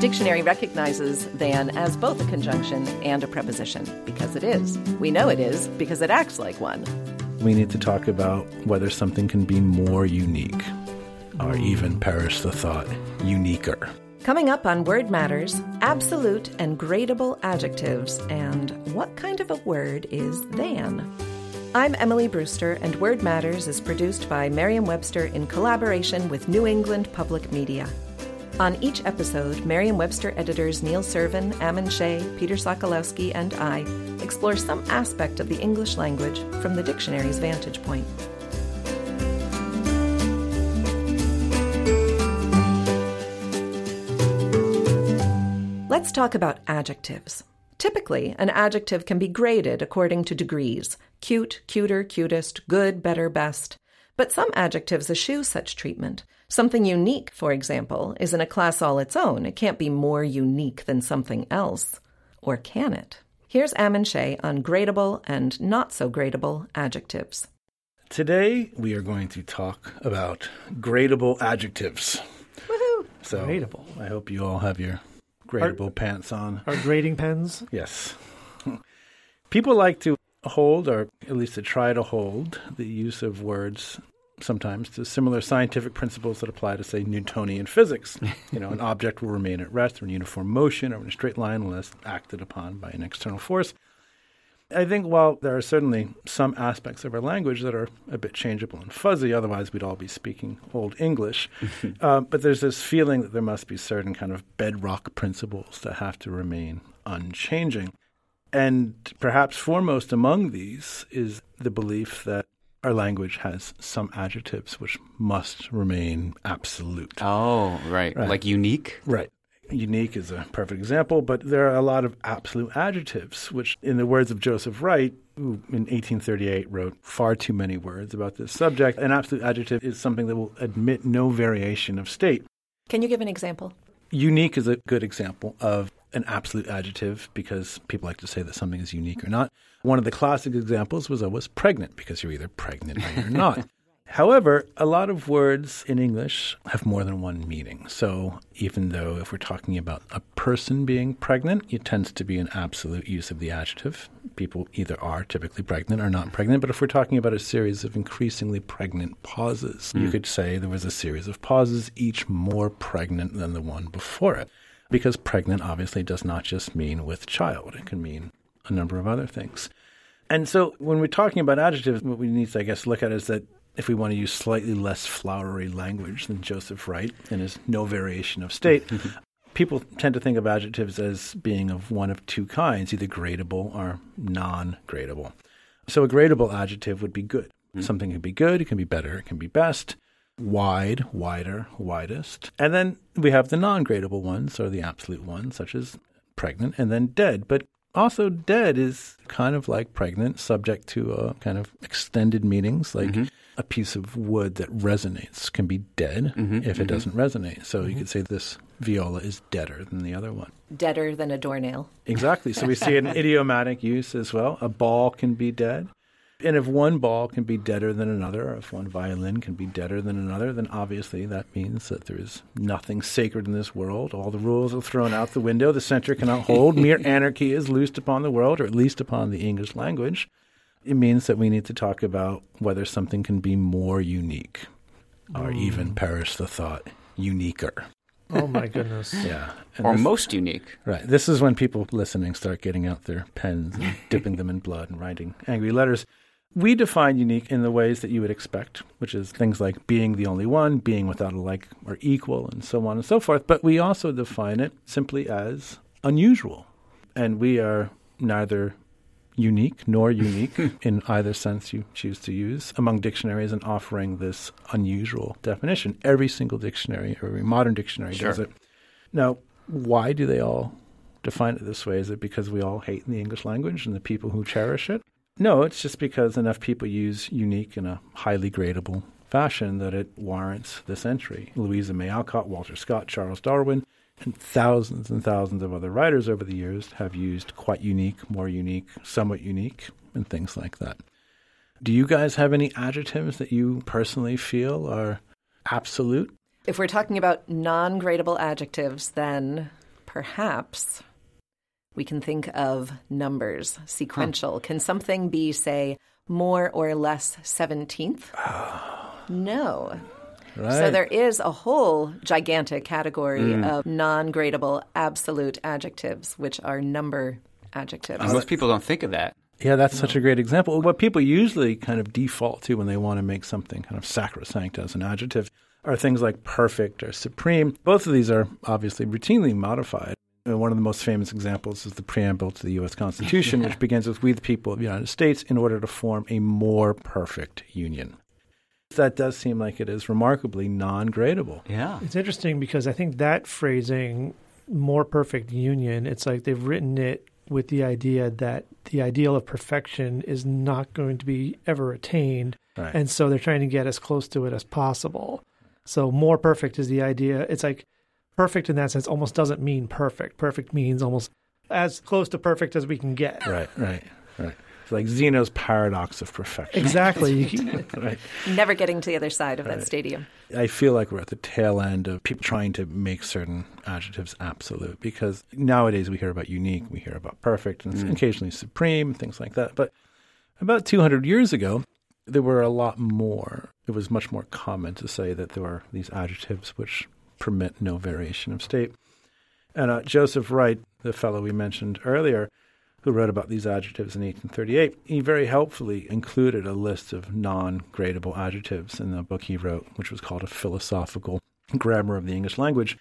dictionary recognizes than as both a conjunction and a preposition because it is. We know it is because it acts like one. We need to talk about whether something can be more unique, or mm. even perish the thought, uniquer. Coming up on Word Matters, absolute and gradable adjectives, and what kind of a word is than? I'm Emily Brewster, and Word Matters is produced by Merriam Webster in collaboration with New England Public Media. On each episode, Merriam Webster editors Neil Serven, Ammon Shea, Peter Sokolowski, and I explore some aspect of the English language from the dictionary's vantage point. Let's talk about adjectives. Typically, an adjective can be graded according to degrees cute, cuter, cutest, good, better, best. But some adjectives eschew such treatment. Something unique, for example, is in a class all its own. It can't be more unique than something else. Or can it? Here's Ammon Shea on gradable and not so gradable adjectives. Today, we are going to talk about gradable adjectives. Woohoo! So, Gradable. I hope you all have your gradable pants on. Our grading pens. Yes. People like to hold, or at least to try to hold, the use of words sometimes to similar scientific principles that apply to, say, Newtonian physics. you know, an object will remain at rest or in uniform motion or in a straight line unless acted upon by an external force. I think while there are certainly some aspects of our language that are a bit changeable and fuzzy, otherwise we'd all be speaking Old English. uh, but there's this feeling that there must be certain kind of bedrock principles that have to remain unchanging. And perhaps foremost among these is the belief that our language has some adjectives which must remain absolute. Oh, right. Right. Like unique? Right. Unique is a perfect example, but there are a lot of absolute adjectives, which, in the words of Joseph Wright, who in 1838 wrote far too many words about this subject, an absolute adjective is something that will admit no variation of state. Can you give an example? Unique is a good example of an absolute adjective because people like to say that something is unique or not. One of the classic examples was always pregnant because you're either pregnant or you're not. However, a lot of words in English have more than one meaning. So even though if we're talking about a person being pregnant, it tends to be an absolute use of the adjective. People either are typically pregnant or not pregnant. But if we're talking about a series of increasingly pregnant pauses, you hmm. could say there was a series of pauses, each more pregnant than the one before it. Because pregnant obviously does not just mean with child, it can mean a number of other things. And so when we're talking about adjectives, what we need to, I guess, look at is that if we want to use slightly less flowery language than Joseph Wright in his No Variation of State, people tend to think of adjectives as being of one of two kinds, either gradable or non gradable. So a gradable adjective would be good. Hmm. Something can be good, it can be better, it can be best, wide, wider, widest. And then we have the non gradable ones, or the absolute ones, such as pregnant, and then dead. But also, dead is kind of like pregnant, subject to a kind of extended meanings, like mm-hmm. a piece of wood that resonates can be dead mm-hmm. if it mm-hmm. doesn't resonate. So you could say this viola is deader than the other one. Deader than a doornail. Exactly. So we see an idiomatic use as well. A ball can be dead. And if one ball can be deader than another, or if one violin can be deader than another, then obviously that means that there is nothing sacred in this world. All the rules are thrown out the window. The center cannot hold. Mere anarchy is loosed upon the world, or at least upon the English language. It means that we need to talk about whether something can be more unique, or mm. even perish the thought, uniquer. Oh my goodness. Yeah. And Or this- most unique? Right. This is when people listening start getting out their pens and dipping them in blood and writing angry letters. We define unique in the ways that you would expect, which is things like being the only one, being without a like or equal, and so on and so forth. But we also define it simply as unusual. And we are neither unique nor unique in either sense you choose to use among dictionaries and offering this unusual definition. Every single dictionary, every modern dictionary does it. Now, why do they all define it this way? Is it because we all hate the English language and the people who cherish it? No, it's just because enough people use unique in a highly gradable fashion that it warrants this entry. Louisa May Alcott, Walter Scott, Charles Darwin, and thousands and thousands of other writers over the years have used quite unique, more unique, somewhat unique, and things like that. Do you guys have any adjectives that you personally feel are absolute? If we're talking about non gradable adjectives, then perhaps we can think of numbers, sequential. Can something be, say, more or less 17th? no. Right. So there is a whole gigantic category mm. of non gradable absolute adjectives, which are number adjectives. And most people don't think of that. Yeah, that's such a great example. What people usually kind of default to when they want to make something kind of sacrosanct as an adjective are things like perfect or supreme. Both of these are obviously routinely modified. And one of the most famous examples is the preamble to the U.S. Constitution, which begins with We the people of the United States in order to form a more perfect union. That does seem like it is remarkably non gradable. Yeah. It's interesting because I think that phrasing, more perfect union, it's like they've written it with the idea that the ideal of perfection is not going to be ever attained. Right. And so they're trying to get as close to it as possible. So more perfect is the idea. It's like perfect in that sense almost doesn't mean perfect. Perfect means almost as close to perfect as we can get. Right, right, right. It's like Zeno's paradox of perfection. Exactly. Right. Never getting to the other side of that stadium. I feel like we're at the tail end of people trying to make certain adjectives absolute because nowadays we hear about unique, we hear about perfect, and mm. occasionally supreme, things like that. But about 200 years ago, there were a lot more. It was much more common to say that there were these adjectives which permit no variation of state. And uh, Joseph Wright, the fellow we mentioned earlier, who wrote about these adjectives in 1838, he very helpfully included a list of non gradable adjectives in the book he wrote, which was called A Philosophical Grammar of the English Language.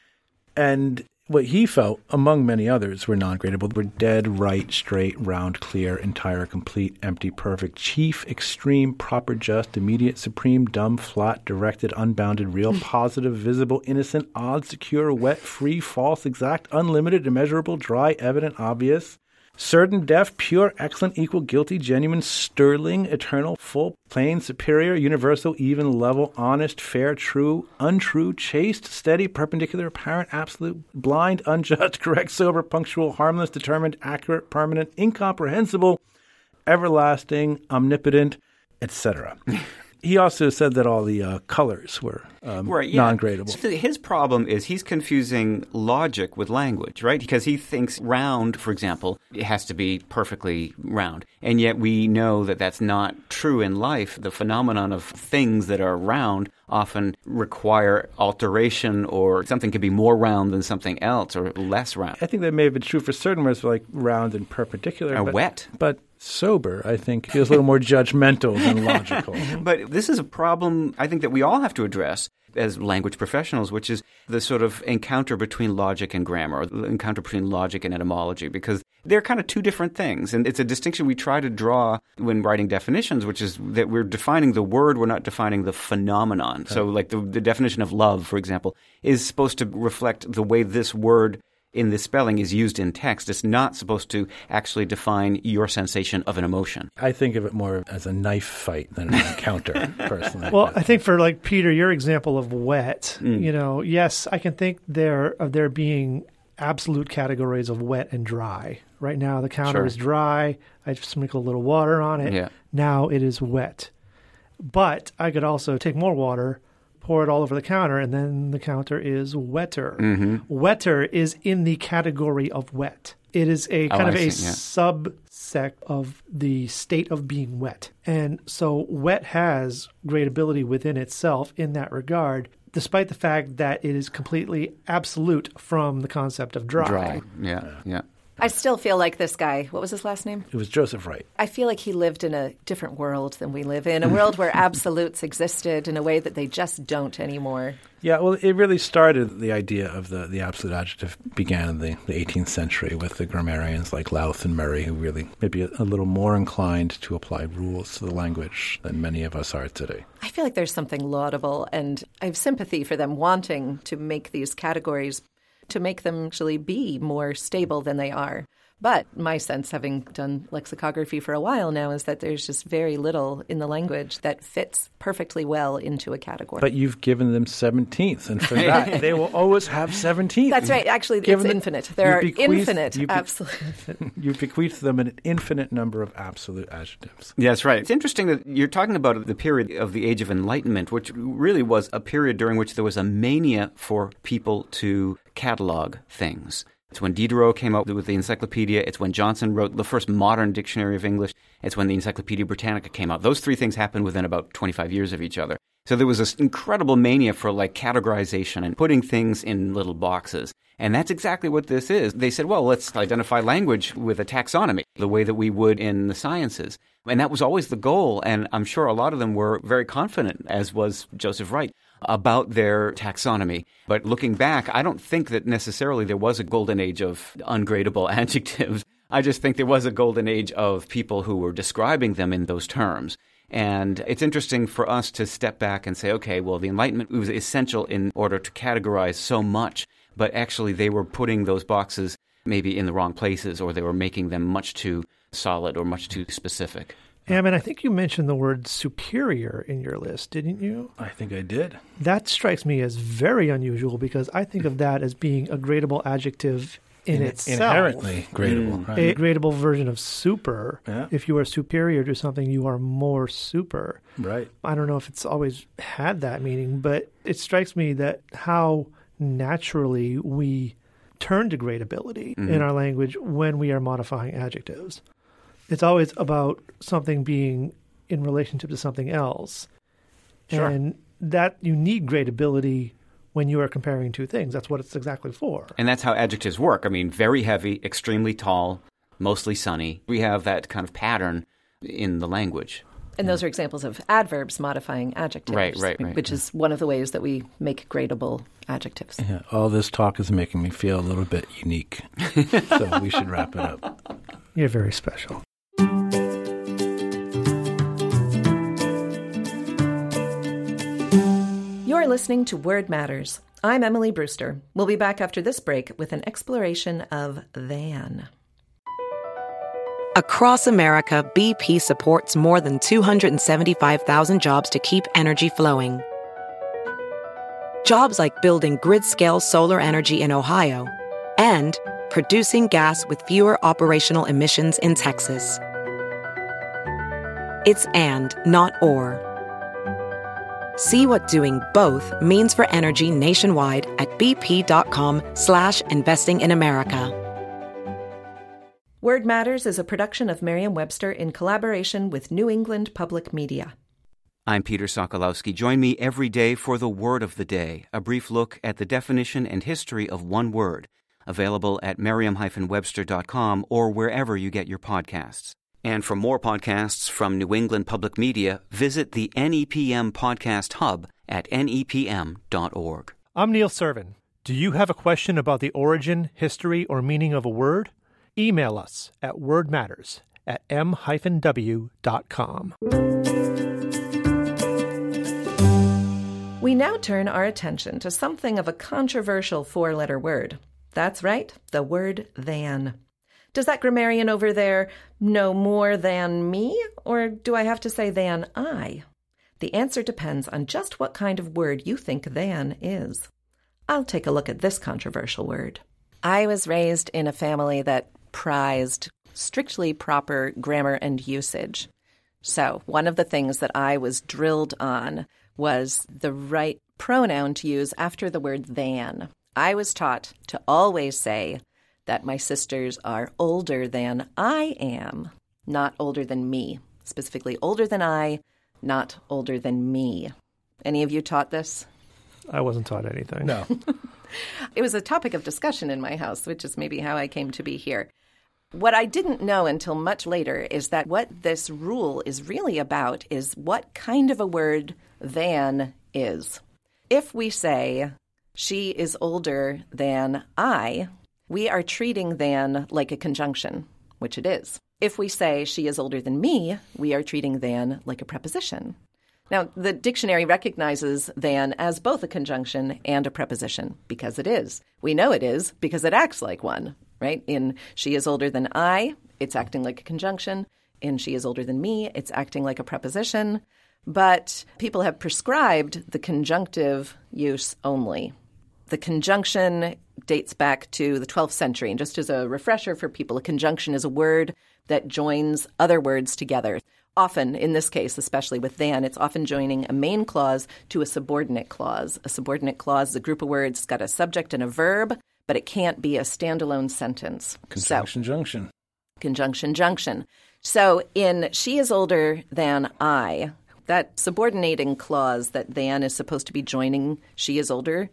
And what he felt, among many others, were non gradable were dead, right, straight, round, clear, entire, complete, empty, perfect, chief, extreme, proper, just, immediate, supreme, dumb, flat, directed, unbounded, real, hmm. positive, visible, innocent, odd, secure, wet, free, false, exact, unlimited, immeasurable, dry, evident, obvious certain, deaf, pure, excellent, equal, guilty, genuine, sterling, eternal, full, plain, superior, universal, even, level, honest, fair, true, untrue, chaste, steady, perpendicular, apparent, absolute, blind, unjust, correct, sober, punctual, harmless, determined, accurate, permanent, incomprehensible, everlasting, omnipotent, etc. he also said that all the uh, colors were um, Right, yeah. non-gradable. So his problem is he's confusing logic with language, right? Because he thinks round, for example, it has to be perfectly round. And yet we know that that's not true in life. The phenomenon of things that are round often require alteration or something could be more round than something else or less round. I think that may have been true for certain words like round and perpendicular. Or but, wet. But sober, I think, feels a little more judgmental than logical. But this is a problem I think that we all have to address as language professionals, which is the sort of encounter between logic and grammar, or the encounter between logic and etymology, because they're kind of two different things. And it's a distinction we try to draw when writing definitions, which is that we're defining the word, we're not defining the phenomenon. So, like the, the definition of love, for example, is supposed to reflect the way this word in the spelling is used in text. It's not supposed to actually define your sensation of an emotion. I think of it more as a knife fight than an encounter, personally. Well, I think for like Peter, your example of wet, mm. you know, yes, I can think there of there being absolute categories of wet and dry. Right now, the counter Sure. is dry. I just sprinkle a little water on it. Yeah. Now it is wet. But I could also take more water, pour it all over the counter, and then the counter is wetter. Mm-hmm. Wetter is in the category of wet. It is a Oh, kind of I a see, yeah. subsect of the state of being wet. And so wet has gradability within itself in that regard, despite the fact that it is completely absolute from the concept of dry. Dry. Yeah. Yeah. I still feel like this guy, what was his last name? it was Joseph Wright. I feel like he lived in a different world than we live in, a world where absolutes existed in a way that they just don't anymore. Yeah, well, it really started the idea of the, the absolute adjective began in the, the 18th century with the grammarians like Lowth and Murray, who really maybe a, a little more inclined to apply rules to the language than many of us are today. I feel like there's something laudable, and I have sympathy for them wanting to make these categories to make them actually be more stable than they are. But my sense, having done lexicography for a while now, is that there's just very little in the language that fits perfectly well into a category. But you've given them 17th, and for that, they will always have 17th. That's right. Actually, Given it's that infinite. There are you bequeath- infinite you be- absolute. You bequeath them an infinite number of absolute adjectives. Yeah, that's right. It's interesting that you're talking about the period of the Age of Enlightenment, which really was a period during which there was a mania for people to catalog things. It's when Diderot came up with the encyclopedia. It's when Johnson wrote the first modern dictionary of English. It's when the Encyclopedia Britannica came out. Those three things happened within about 25 years of each other. So there was this incredible mania for like categorization and putting things in little boxes. And that's exactly what this is. They said, well, let's identify language with a taxonomy, the way that we would in the sciences. And that was always the goal. And I'm sure a lot of them were very confident, as was Joseph Wright, about their taxonomy. But looking back, I don't think that necessarily there was a golden age of ungradable adjectives. I just think there was a golden age of people who were describing them in those terms. And it's interesting for us to step back and say, okay, well, the Enlightenment was essential in order to categorize so much, but actually they were putting those boxes maybe in the wrong places or they were making them much too solid or much too specific. Ammon, I think you mentioned the word superior in your list, didn't you? I think I did. That strikes me as very unusual because I think of that as being a gradable adjective in, itself. Inherently gradable. Mm. Right? A gradable version of super. Yeah. If you are superior to something, you are more super. right. I don't know if it's always had that meaning, but it strikes me that how naturally we turn to gradability Mm-hmm. in our language when we are modifying adjectives. It's always about something being in relationship to something else. Sure. And that you need gradability when you are comparing two things. That's what it's exactly for. And that's how adjectives work. I mean, very heavy, extremely tall, mostly sunny. We have that kind of pattern in the language. And those are examples of adverbs modifying adjectives. Right, right, right. Which is one of the ways that we make gradable adjectives. Yeah, all this talk is making me feel a little bit unique. so we should wrap it up. You're very special. You're listening to Word Matters. I'm Emily Brewster. We'll be back after this break with an exploration of than. Across America, BP supports more than 275,000 jobs to keep energy flowing. Jobs like building grid scale solar energy in Ohio and producing gas with fewer operational emissions in Texas. It's and, not or. See what doing both means for energy nationwide at bp.com slash investing in America. Word Matters is a production of Merriam Webster in collaboration with New England Public Media. I'm Peter Sokolowski. Join me every day for the Word of the Day, a brief look at the definition and history of one word, available at merriam-webster.com or wherever you get your podcasts. And for more podcasts from New England Public Media, visit the NEPM Podcast Hub at nepm.org. I'm Neil Serven. Do you have a question about the origin, history, or meaning of a word? Email us at wordmatters at m-w.com. We now turn our attention to something of a controversial four letter word. That's right, the word than. Does that grammarian over there know more than me, or do I have to say than I? The answer depends on just what kind of word you think than is. I'll take a look at this controversial word. I was raised in a family that prized strictly proper grammar and usage. So, one of the things that I was drilled on was the right pronoun to use after the word than. I was taught to always say that my sisters are older than I am, not older than me. Specifically, older than I, not older than me. Any of you taught this? I wasn't taught anything. No. It was a topic of discussion in my house, which is maybe how I came to be here. What I didn't know until much later is that what this rule is really about is what kind of a word than is. If we say, she is older than I, we are treating than like a conjunction, which it is. If we say, she is older than me, we are treating than like a preposition. Now, the dictionary recognizes than as both a conjunction and a preposition because it is. We know it is because it acts like one, right? In she is older than I, it's acting like a conjunction. In she is older than me, it's acting like a preposition. But people have prescribed the conjunctive use only. The conjunction dates back to the 12th century. And just as a refresher for people, a conjunction is a word that joins other words together. Often, in this case, especially with than, it's often joining a main clause to a subordinate clause. A subordinate clause is a group of words, it's got a subject and a verb, but it can't be a standalone sentence. Conjunction junction. Conjunction junction. So in she is older than I, that subordinating clause that than is supposed to be joining she is older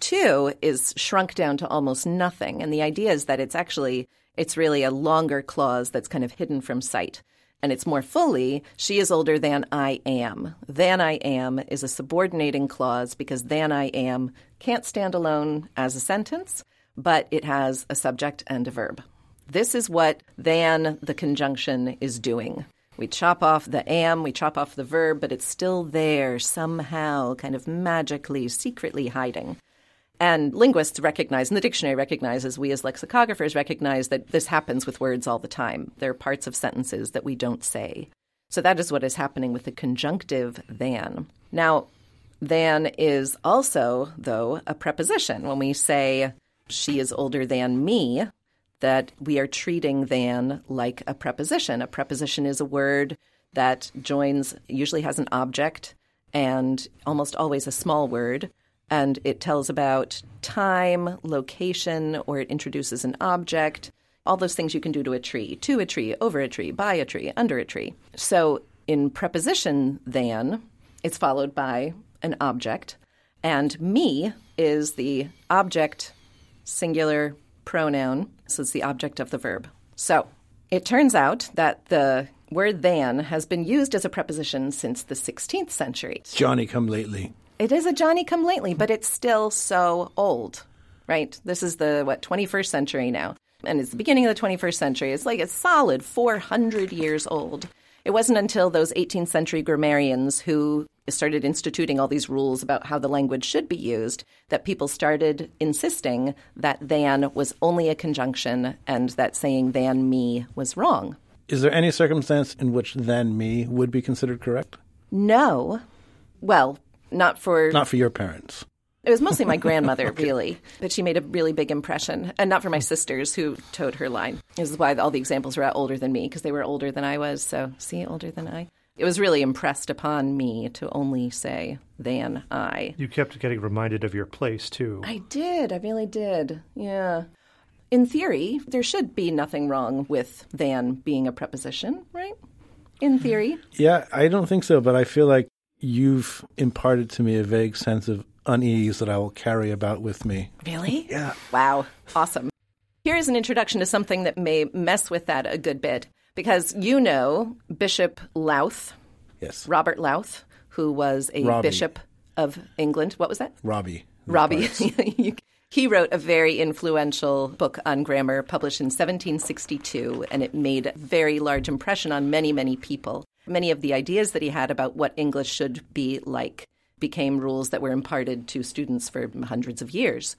two is shrunk down to almost nothing. And the idea is that it's actually it's really a longer clause that's kind of hidden from sight. And it's more fully, she is older than I am. Than I am is a subordinating clause because than I am can't stand alone as a sentence, but it has a subject and a verb. This is what than the conjunction is doing. We chop off the am, we chop off the verb, but it's still there somehow, kind of magically, secretly hiding. And linguists recognize, and the dictionary recognizes, we as lexicographers recognize that this happens with words all the time. There are parts of sentences that we don't say. So that is what is happening with the conjunctive than. Now, than is also, though, a preposition. When we say, she is older than me, that we are treating than like a preposition. A preposition is a word that joins, usually has an object, and almost always a small word and it tells about time, location, or it introduces an object, all those things you can do to a tree, to a tree, over a tree, by a tree, under a tree. So in preposition than, it's followed by an object, and me is the object singular pronoun, so it's the object of the verb. So it turns out that the word than has been used as a preposition since the 16th century. Johnny come lately. It is a Johnny come lately, but it's still so old, right? This is the, what, 21st century now. And it's the beginning of the 21st century. It's like a solid 400 years old. It wasn't until those 18th century grammarians who started instituting all these rules about how the language should be used that people started insisting that than was only a conjunction and that saying than me was wrong. Is there any circumstance in which than me would be considered correct? No. Well, not for not for your parents. It was mostly my grandmother, okay. really, but she made a really big impression, and not for my sisters who toed her line. This is why all the examples were older than me because they were older than I was. So, see, older than I. It was really impressed upon me to only say than I. You kept getting reminded of your place too. I did. I really did. Yeah. In theory, there should be nothing wrong with than being a preposition, right? In theory. Yeah, I don't think so, but I feel like you've imparted to me a vague sense of unease that I will carry about with me. Really? Yeah. Wow. Awesome. Here is an introduction to something that may mess with that a good bit because you know Bishop Lowth. Yes. Robert Lowth, who was a Robbie. bishop of England. What was that? Robbie. Robbie. he wrote a very influential book on grammar published in 1762, and it made a very large impression on many, many people. Many of the ideas that he had about what English should be like became rules that were imparted to students for hundreds of years.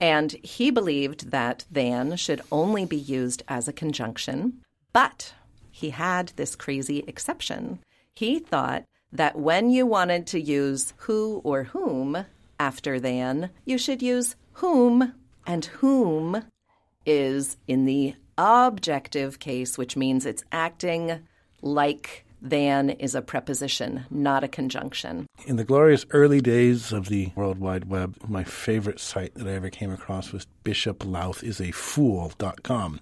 And he believed that than should only be used as a conjunction, but he had this crazy exception. He thought that when you wanted to use who or whom after than, you should use whom, and whom is in the objective case, which means it's acting like than is a preposition, not a conjunction. In the glorious early days of the World Wide Web, my favorite site that I ever came across was bishoplowth.com.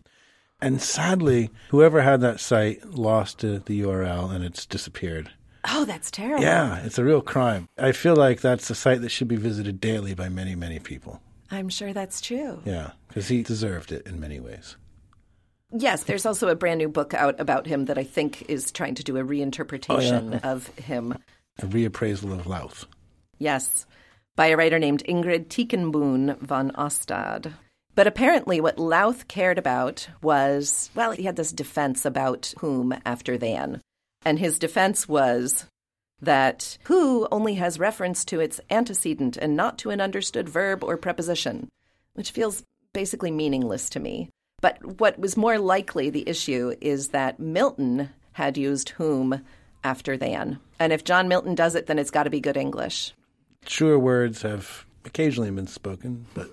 And sadly, whoever had that site lost uh, the URL and it's disappeared. Oh, that's terrible. Yeah, it's a real crime. I feel like that's a site that should be visited daily by many, many people. I'm sure that's true. Yeah, because he deserved it in many ways. Yes, there's also a brand new book out about him that I think is trying to do a reinterpretation oh, yeah. of him. A reappraisal of Lowth. Yes, by a writer named Ingrid Tieken-Boon van Ostade. But apparently, what Lowth cared about was well, he had this defense about whom after than. And his defense was that who only has reference to its antecedent and not to an understood verb or preposition, which feels basically meaningless to me. But what was more likely the issue is that Milton had used whom after than. And if John Milton does it, then it's got to be good English. Truer words have occasionally been spoken, but.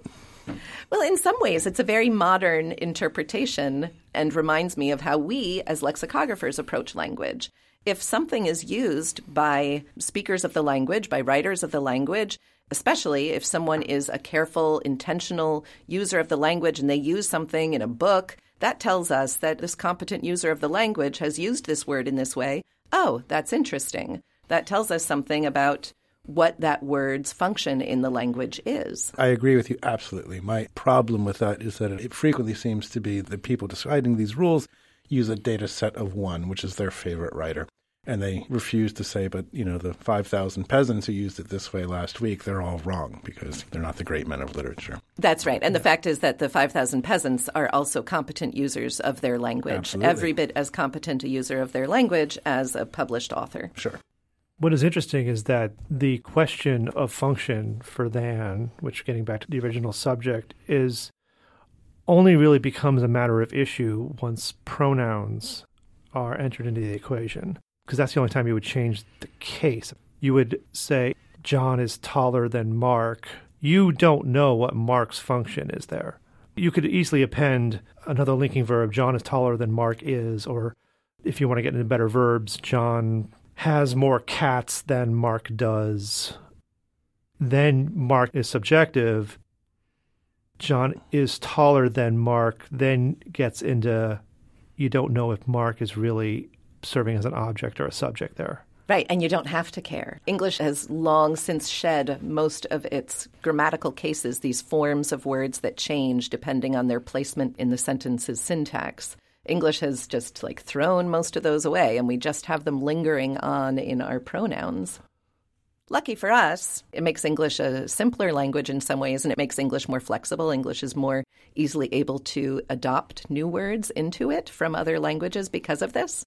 Well, in some ways, it's a very modern interpretation and reminds me of how we, as lexicographers, approach language. If something is used by speakers of the language, by writers of the language, especially if someone is a careful, intentional user of the language and they use something in a book. That tells us that this competent user of the language has used this word in this way. Oh, that's interesting. That tells us something about what that word's function in the language is. I agree with you absolutely. My problem with that is that it frequently seems to be that people deciding these rules use a data set of one, which is their favorite writer. And they refuse to say, but, you know, the 5,000 peasants who used it this way last week, they're all wrong because they're not the great men of literature. That's right. And yeah. the fact is that the 5,000 peasants are also competent users of their language, Absolutely. every bit as competent a user of their language as a published author. Sure. What is interesting is that the question of function for than, which getting back to the original subject, is only really becomes a matter of issue once pronouns are entered into the equation. Because that's the only time you would change the case. You would say, John is taller than Mark. You don't know what Mark's function is there. You could easily append another linking verb, John is taller than Mark is, or if you want to get into better verbs, John has more cats than Mark does. Then Mark is subjective. John is taller than Mark, then gets into you don't know if Mark is really serving as an object or a subject there. Right, and you don't have to care. English has long since shed most of its grammatical cases, these forms of words that change depending on their placement in the sentence's syntax. English has just like thrown most of those away, and we just have them lingering on in our pronouns. Lucky for us, it makes English a simpler language in some ways, and it makes English more flexible. English is more easily able to adopt new words into it from other languages because of this.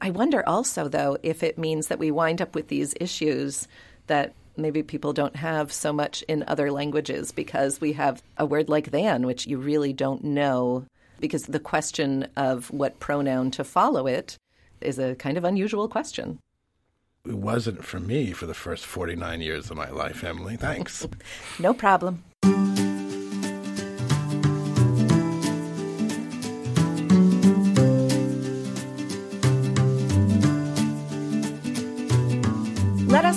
I wonder also, though, if it means that we wind up with these issues that maybe people don't have so much in other languages because we have a word like than, which you really don't know because the question of what pronoun to follow it is a kind of unusual question. It wasn't for me for the first 49 years of my life, Emily. Thanks. no problem.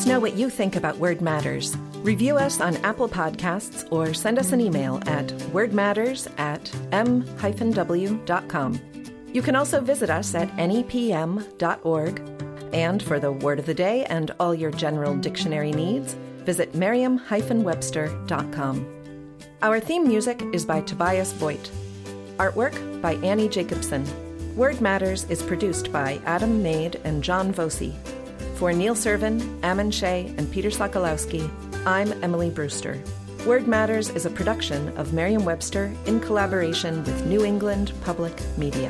Us know what you think about Word Matters. Review us on Apple Podcasts or send us an email at wordmatters at m-w.com. You can also visit us at nepm.org. And for the word of the day and all your general dictionary needs, visit merriam-webster.com. Our theme music is by Tobias Voigt. Artwork by Annie Jacobson. Word Matters is produced by Adam Maid and John Voci. For Neil Serven, Ammon Shea, and Peter Sokolowski, I'm Emily Brewster. Word Matters is a production of Merriam Webster in collaboration with New England Public Media.